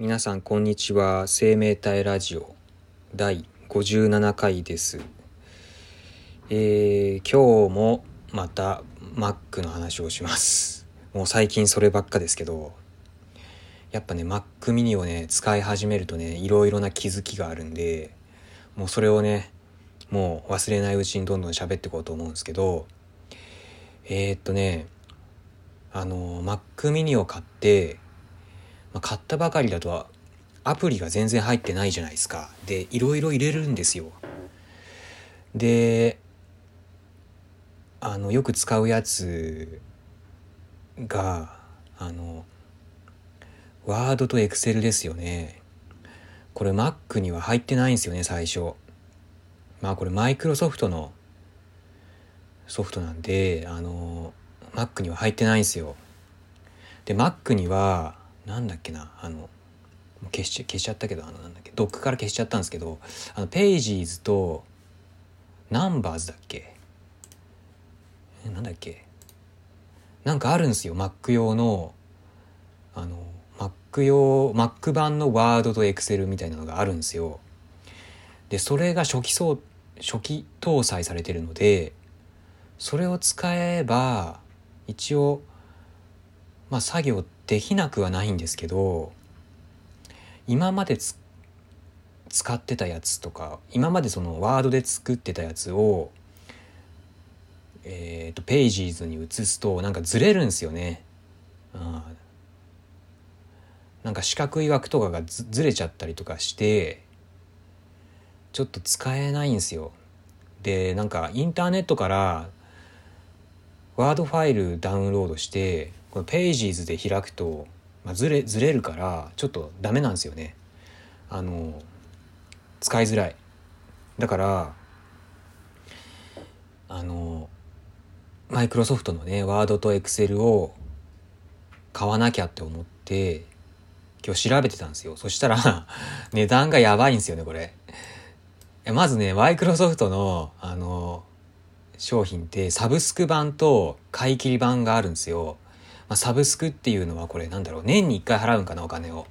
皆さんこんにちは。生命体ラジオ第57回です。えー、今日もまた Mac の話をします。もう最近そればっかですけど。やっぱね Mac mini をね使い始めるとねいろいろな気づきがあるんでもうそれをねもう忘れないうちにどんどん喋っていこうと思うんですけど。えー、っとねあの Mac mini を買ってまあ、買ったばかりだとアプリが全然入ってないじゃないですか。で、いろいろ入れるんですよ。で、あの、よく使うやつが、あの、ワードとエクセルですよね。これ Mac には入ってないんですよね、最初。まあこれマイクロソフトのソフトなんで、あの、Mac には入ってないんですよ。で、Mac には、なんだっけなあの消し消しちゃったけどあのなんだっけドックから消しちゃったんですけどあのページーズとナンバーズだっけ？えなんだっけ？なんかあるんですよ Mac 用のあの Mac 用 Mac 版のワードとエクセルみたいなのがあるんですよ。でそれが初期そう初期搭載されてるのでそれを使えば一応まあ作業できなくはないんですけど今まで使ってたやつとか今までそのワードで作ってたやつをえっ、ー、とページーズに移すとなんかずれるんですよね。あなんか四角い枠とかがずれちゃったりとかしてちょっと使えないんですよ。でなんかインターネットからワードファイルダウンロードしてこのページーズで開くと、まあ、ずれずれるからちょっとダメなんですよね。あの使いづらい。だからあのマイクロソフトのねワードとエクセルを買わなきゃって思って今日調べてたんですよ。そしたら 値段がやばいんですよねこれ。まずねマイクロソフトのあの商品ってサブスク版と買い切り版があるんですよ。まあ、サブスクっていうのはこれなんだろう年に1回払うんかなお金を。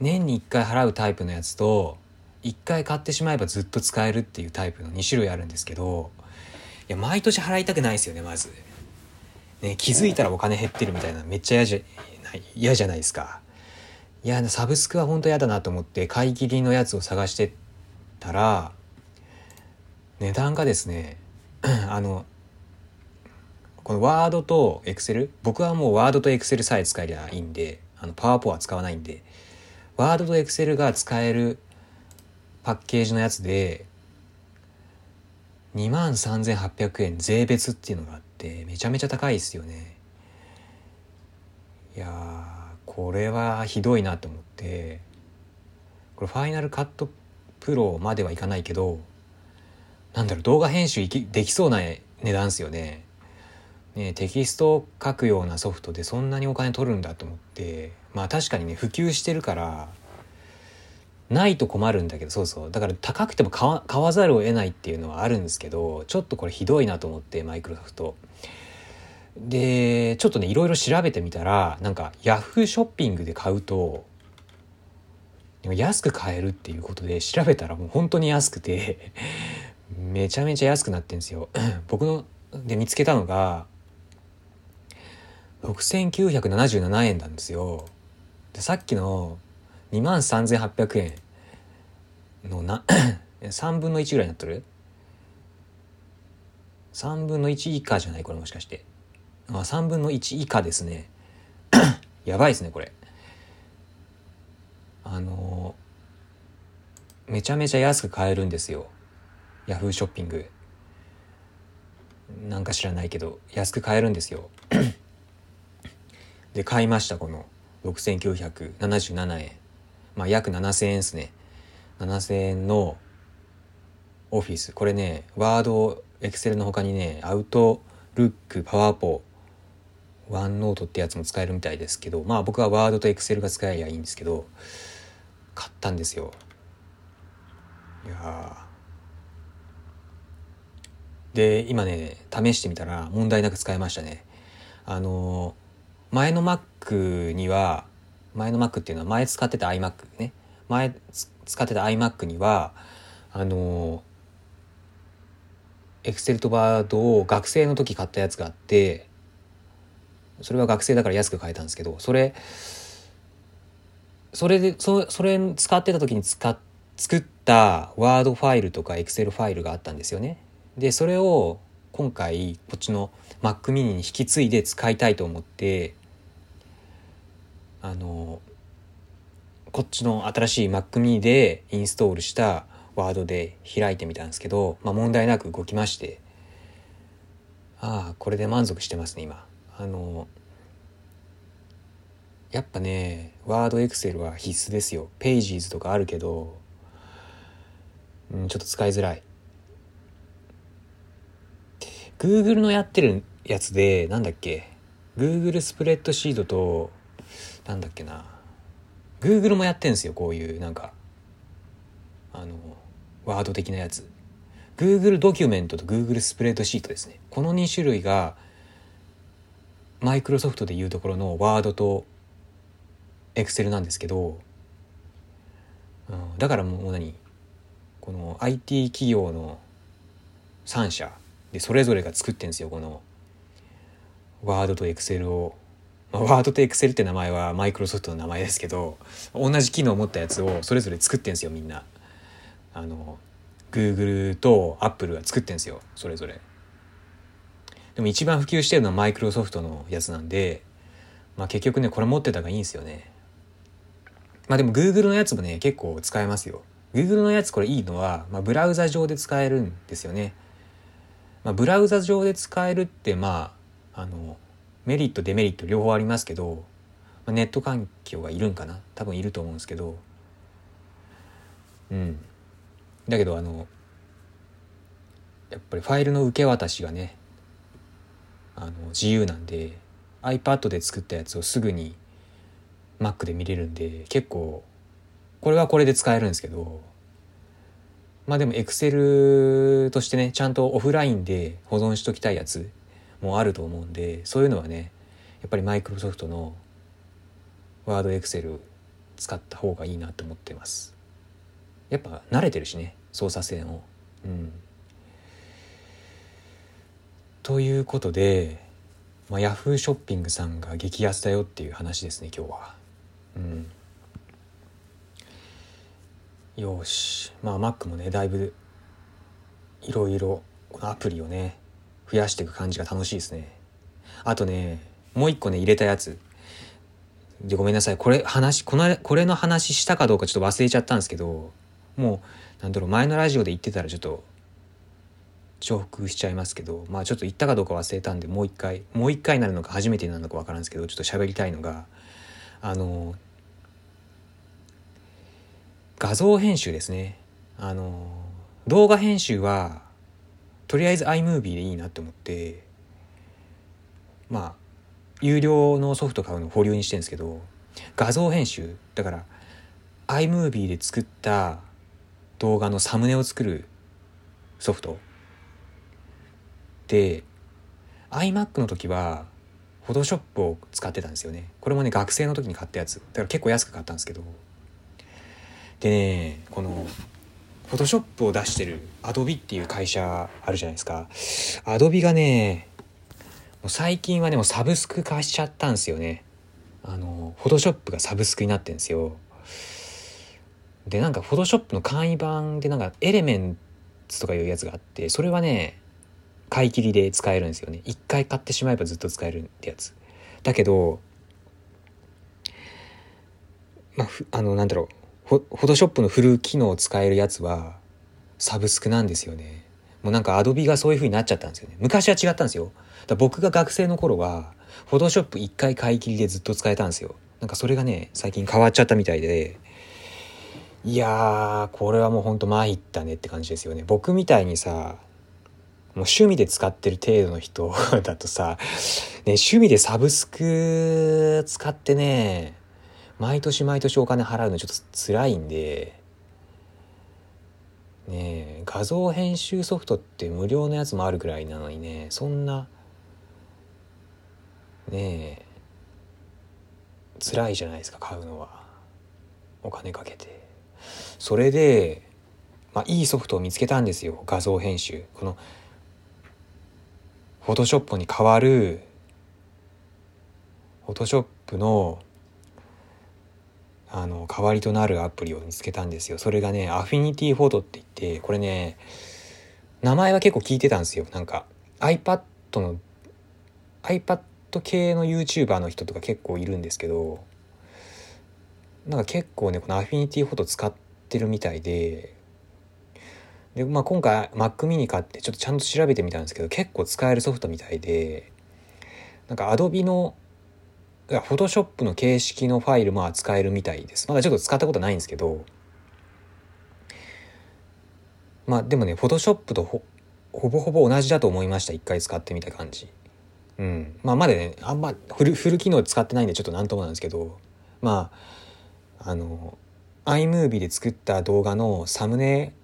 年に1回払うタイプのやつと1回買ってしまえばずっと使えるっていうタイプの2種類あるんですけどいや毎年払いたくないですよねまず。ね気づいたらお金減ってるみたいなめっちゃ嫌じゃ嫌じゃないですか。いやサブスクは本当嫌だなと思って買い切りのやつを探してたら値段がですね あのこのワードとエクセル僕はもうワードとエクセルさえ使えりゃいいんであのパワーポは使わないんでワードとエクセルが使えるパッケージのやつで2万3800円税別っていうのがあってめちゃめちゃ高いですよね。いやこれはひどいなと思ってこれファイナルカットプロまではいかないけどなんだろう動画編集できそうな値段ですよね。ね、テキストを書くようなソフトでそんなにお金取るんだと思ってまあ確かにね普及してるからないと困るんだけどそうそう。だから高くても買わ買わざるを得ないっていうのはあるんですけどちょっとこれひどいなと思ってマイクロソフト。でちょっとねいろいろ調べてみたらなんかヤフーショッピングで買うと安く買えるっていうことで調べたらもう本当に安くてめちゃめちゃ安くなってんですよ。僕ので見つけたのが6977円なんですよ。でさっきの2万3800円のな 3分の1ぐらいになっとる ?3 分の1以下じゃないこれもしかして。あ、3分の1以下ですね。やばいですね、これ。あのめちゃめちゃ安く買えるんですよ。ヤフーショッピング。なんか知らないけど、安く買えるんですよ。で買いましたこの。6977円。まあ約7000円ですね。7000円のオフィス。これねワードエクセルの他にねアウトルックパワーポワンノートってやつも使えるみたいですけどまあ僕はワードとエクセルが使えりゃいいんですけど買ったんですよ。いやで今ね試してみたら問題なく使えましたね。あの前の Mac には前の Mac っていうのは前使ってた iMac ね前使ってた iMac にはあのエクセルとワードを学生の時買ったやつがあってそれは学生だから安く買えたんですけどそれそれでそそれ使ってた時に使作ったワードファイルとかエクセルファイルがあったんですよね。でそれを今回こっちの Mac mini に引き継いで使いたいと思ってあのこっちの新しい Mac mini でインストールしたワードで開いてみたんですけど、まあ、問題なく動きましてああこれで満足してますね今。あのやっぱねワードエクセルは必須ですよ。ページーズとかあるけど、うん、ちょっと使いづらい。Google のやってるやつでなんだっけ？Google スプレッドシートとなんだっけな。Google もやってんすよこういうなんか。あのワード的なやつ。Google ドキュメントと Google スプレッドシートですね。この2種類がマイクロソフトでいうところのワードとエクセルなんですけど、うん、だからもう何？この IT 企業の3社でそれぞれが作ってんですよこのワードとエクセルを、ワードとエクセルって名前はマイクロソフトの名前ですけど同じ機能を持ったやつをそれぞれ作ってんすよみんな。あの Google と Apple が作ってんすよそれぞれ。でも一番普及してるのはマイクロソフトのやつなんで、まあ、結局ねこれ持ってた方がいいんですよね。まあでも Google のやつもね結構使えますよ。Google のやつこれいいのは、まあ、ブラウザ上で使えるんですよね、まあ、ブラウザ上で使えるってまああのメリットデメリット両方ありますけど、ネット環境がいるんかな？多分いると思うんですけど。うん。だけどあのやっぱりファイルの受け渡しがねあの自由なんで iPad で作ったやつをすぐに Mac で見れるんで結構これはこれで使えるんですけどまあでも Excel としてねちゃんとオフラインで保存しときたいやつもあると思うんでそういうのはねやっぱりマイクロソフトのワードエクセル使った方がいいなと思ってます。やっぱ慣れてるしね操作性を。うん。ということで、まあ、ヤフーショッピングさんが激安だよっていう話ですね今日は。うん。よし。まあ Mac もねだいぶいろいろこのアプリをね増やしていく感じが楽しいですね。あとね、もう一個ね、入れたやつ。で、ごめんなさい。これ、話、この、これの話したかどうかちょっと忘れちゃったんですけど、もう、なんだろう、前のラジオで言ってたらちょっと、重複しちゃいますけど、まあちょっと言ったかどうか忘れたんで、もう一回、もう一回なるのか初めてなのかわからんですけど、ちょっと喋りたいのが、あの、画像編集ですね。あの、動画編集は、とりあえず iMovie でいいなって思ってまあ有料のソフト買うの保留にしてるんですけど画像編集だから iMovie で作った動画のサムネを作るソフト。で iMac の時は Photoshop を使ってたんですよね。これもね学生の時に買ったやつ。だから結構安く買ったんですけど。でねこのフォトショップを出してるアドビっていう会社あるじゃないですか。アドビがね、もう最近はね、もうサブスク化しちゃったんですよね。あの、フォトショップがサブスクになってんですよ。で、なんかフォトショップの簡易版でなんかエレメンツとかいうやつがあって、それはね、買い切りで使えるんですよね。一回買ってしまえばずっと使えるってやつ。だけど、まあ、あの、なんだろう。フォトショップのフル機能を使えるやつはサブスクなんですよね。もうなんかアドビがそういう風になっちゃったんですよね。昔は違ったんですよ。だ僕が学生の頃は、フォトショップ一回買い切りでずっと使えたんですよ。なんかそれがね、最近変わっちゃったみたいで、いやー、これはもうほんと参ったねって感じですよね。僕みたいにさ、もう趣味で使ってる程度の人だとさ、ね、趣味でサブスク使ってね、毎年毎年お金払うのちょっと辛いんで、ね画像編集ソフトって無料のやつもあるぐらいなのにね、そんな、ねえ辛いじゃないですか買うのは。お金かけて。それで、まあ、いいソフトを見つけたんですよ画像編集。このフォトショップに代わるフォトショップのあの代わりとなるアプリを見つけたんですよ。それがねアフィニティフォトって言ってこれね名前は結構聞いてたんですよ。なんか iPad の iPad 系の YouTuber の人とか結構いるんですけどなんか結構ねこのアフィニティフォト使ってるみたいでで、まあ、今回 Mac mini 買ってちょっとちゃんと調べてみたんですけど結構使えるソフトみたいでなんか Adobe のフォトショップの形式のファイルも扱えるみたいです。まだちょっと使ったことないんですけど、まあでもね、フォトショップとほぼほぼ同じだと思いました。一回使ってみた感じ。うん。まあまだね、あんまフルフル機能使ってないんでちょっとなんともなんですけど、まあ、あの、iMovie で作った動画のサムネ、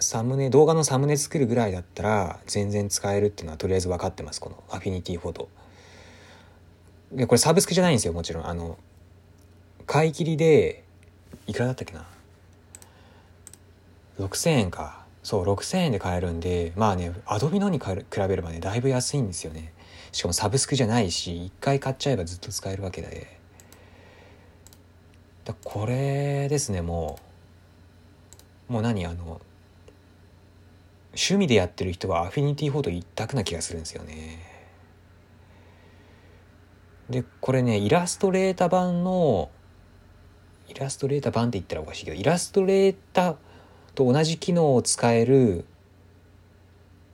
サムネ、動画のサムネ作るぐらいだったら全然使えるっていうのはとりあえず分かってます。このアフィニティフォト。でこれサブスクじゃないんですよもちろん。あの買い切りでいくらだったっけな？6000円か。そう6000円で買えるんでまあねアドビのに比べればねだいぶ安いんですよね。しかもサブスクじゃないし一回買っちゃえばずっと使えるわけで。だこれですねもう。もう何あの趣味でやってる人はアフィニティフォト一択な気がするんですよね。でこれねイラストレータ版のイラストレータ版って言ったらおかしいけどイラストレータと同じ機能を使える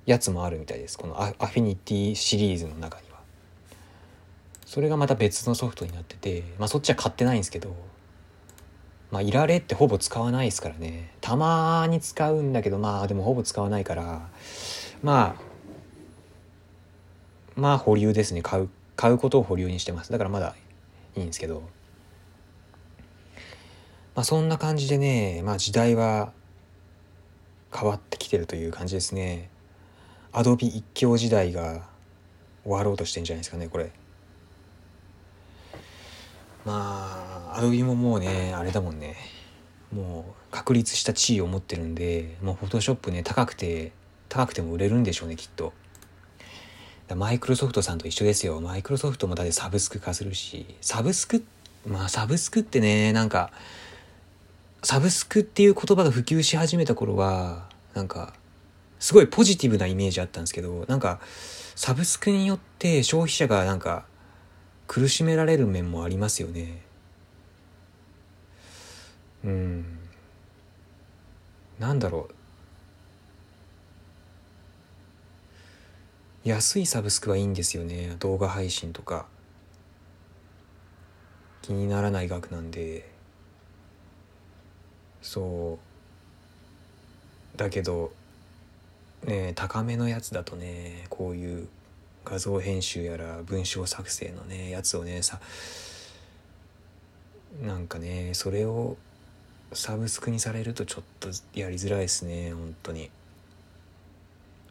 やつもあるみたいです。このアフィニティシリーズの中には。それがまた別のソフトになっててまあそっちは買ってないんですけどまあいられってほぼ使わないですからね。たまに使うんだけどまあでもほぼ使わないからまあまあ保留ですね。買う買うことを保留にしてます。だからまだいいんですけど。まあそんな感じでねまあ時代は変わってきてるという感じですね。アドビ一強時代が終わろうとしてんじゃないですかねこれ。まあアドビももうねあれだもんね。もう確立した地位を持ってるんでもうフォトショップね高くて高くても売れるんでしょうねきっと。マイクロソフトさんと一緒ですよ。マイクロソフトもだってサブスク化するし、サブスク、まあサブスクってね、なんか、サブスクっていう言葉が普及し始めた頃は、なんか、すごいポジティブなイメージあったんですけど、なんか、サブスクによって消費者がなんか、苦しめられる面もありますよね。うん。なんだろう。安いサブスクはいいんですよね。動画配信とか。気にならない額なんで。そう。だけどね高めのやつだとねこういう画像編集やら文章作成のねやつをねさなんかねそれをサブスクにされるとちょっとやりづらいですね本当に。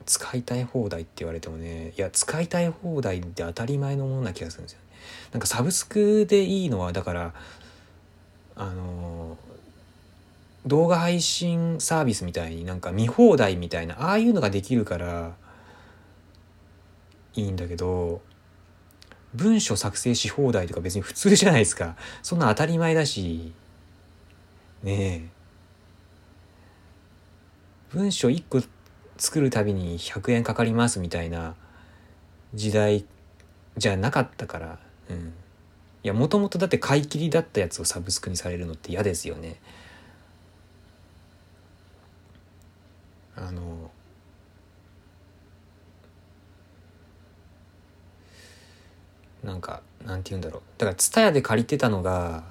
使いたい放題って言われてもねいや使いたい放題って当たり前のものな気がするんですよね。なんかサブスクでいいのはだからあの動画配信サービスみたいになんか見放題みたいなああいうのができるからいいんだけど文章作成し放題とか別に普通じゃないですか。そんな当たり前だしねえ。文章1個作るたびに100円かかりますみたいな時代じゃなかったから、うん。いや、もともとだって買い切りだったやつをサブスクにされるのって嫌ですよね。あの、なんか、なんて言うんだろう。だから、ツタヤで借りてたのが、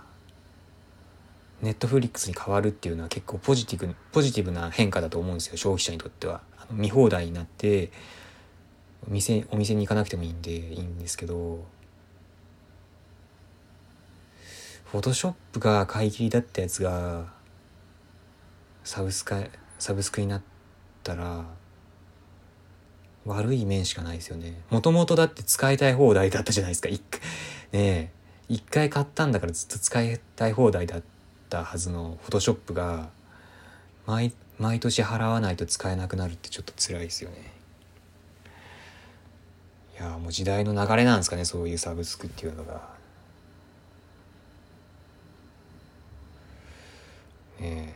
ネットフリックスに変わるっていうのは結構ポジティブ、ポジティブな変化だと思うんですよ、消費者にとっては。見放題になって店お店に行かなくてもいいんでいいんですけど。フォトショップが買い切りだったやつがサブスクサブスクになったら悪い面しかないですよね。もともとだって使いたい放題だったじゃないですか。ね一回買ったんだからずっと使いたい放題だったはずのフォトショップが毎毎年払わないと使えなくなるってちょっと辛いですよね。いやもう時代の流れなんですかねそういうサブスクっていうのが。ね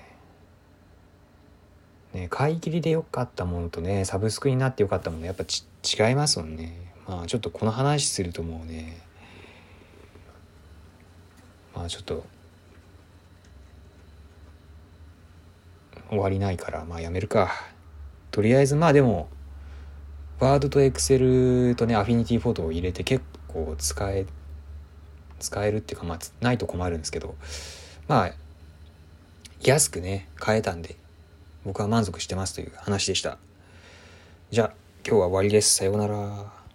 え。ね買い切りで良かったものとねサブスクになって良かったものやっぱち違いますもんね。まあちょっとこの話するともうね。まあちょっと終わりないからまあやめるか。とりあえずまあでもワードとエクセルとねアフィニティフォトを入れて結構使え使えるっていうかまあないと困るんですけどまあ安くね買えたんで僕は満足してますという話でした。じゃあ今日は終わりです。さようなら。